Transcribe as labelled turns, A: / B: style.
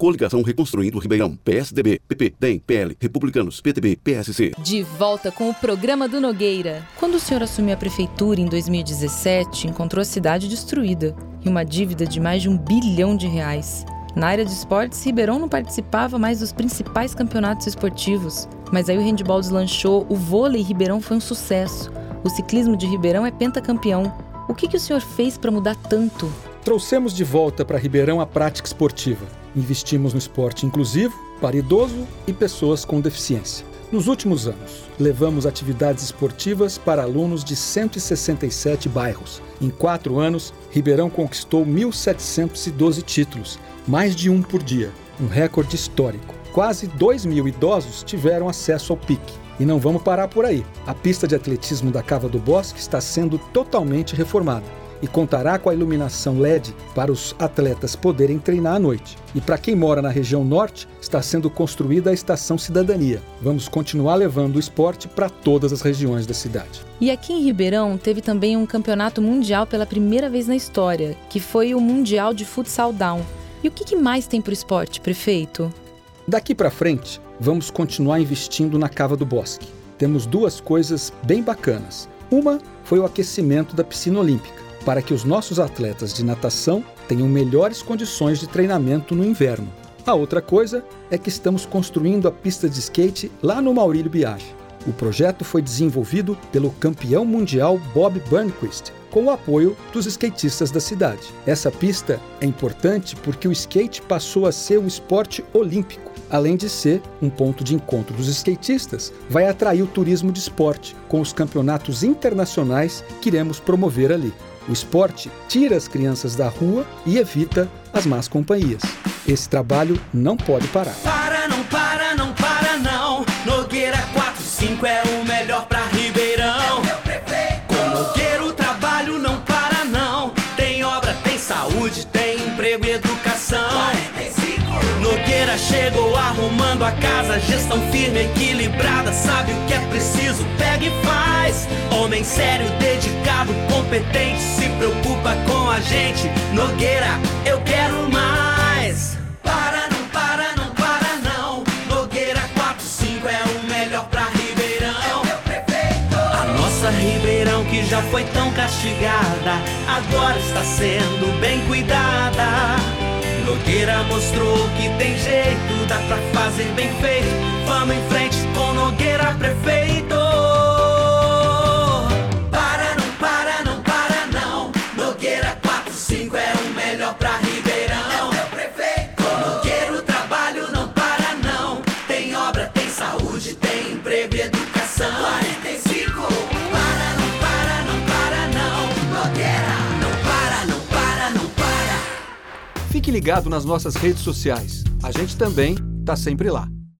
A: Coligação Reconstruindo Ribeirão, PSDB, PP, DEM, PL, Republicanos, PTB, PSC.
B: De volta com o programa do Nogueira. Quando o senhor assumiu a prefeitura em 2017, encontrou a cidade destruída e uma dívida de mais de um bilhão de reais. Na área de esportes, Ribeirão não participava mais dos principais campeonatos esportivos. Mas aí o handball deslanchou, o vôlei Ribeirão foi um sucesso. O ciclismo de Ribeirão é pentacampeão. O que, que o senhor fez para mudar tanto?
C: Trouxemos de volta para Ribeirão a prática esportiva. Investimos no esporte inclusivo, para idoso e pessoas com deficiência. Nos últimos anos, levamos atividades esportivas para alunos de 167 bairros. Em quatro anos, Ribeirão conquistou 1.712 títulos, mais de um por dia, um recorde histórico. Quase 2 mil idosos tiveram acesso ao PIC. E não vamos parar por aí. A pista de atletismo da Cava do Bosque está sendo totalmente reformada e contará com a iluminação LED para os atletas poderem treinar à noite. E para quem mora na região norte, está sendo construída a Estação Cidadania. Vamos continuar levando o esporte para todas as regiões da cidade.
B: E aqui em Ribeirão teve também um campeonato mundial pela primeira vez na história, que foi o Mundial de Futsal Down. E o que mais tem para o esporte, prefeito?
C: Daqui para frente, vamos continuar investindo na Cava do Bosque. Temos duas coisas bem bacanas. Uma foi o aquecimento da piscina olímpica para que os nossos atletas de natação tenham melhores condições de treinamento no inverno. A outra coisa é que estamos construindo a pista de skate lá no Maurílio Biagi. O projeto foi desenvolvido pelo campeão mundial Bob Burnquist, com o apoio dos skatistas da cidade. Essa pista é importante porque o skate passou a ser um esporte olímpico. Além de ser um ponto de encontro dos skatistas, vai atrair o turismo de esporte, com os campeonatos internacionais que iremos promover ali. O esporte tira as crianças da rua e evita as más companhias. Esse trabalho não pode parar.
D: Chegou arrumando a casa, gestão firme, equilibrada, sabe o que é preciso, pega e faz. Homem sério, dedicado, competente, se preocupa com a gente. Nogueira, eu quero mais. Para, não para, não para, não. Nogueira 45 é o melhor pra Ribeirão. É o meu prefeito. A nossa Ribeirão que já foi tão castigada, agora está sendo bem cuidada. Nogueira mostrou que tem jeito, dá pra fazer bem feito. Vamos em frente com Nogueira prefeito. Para, não para, não para, não. Nogueira 45 é o melhor pra Ribeirão. É o prefeito. Com Nogueira o trabalho não para, não. Tem obra, tem saúde, tem emprego e educação.
C: Fique ligado nas nossas redes sociais. A gente também está sempre lá.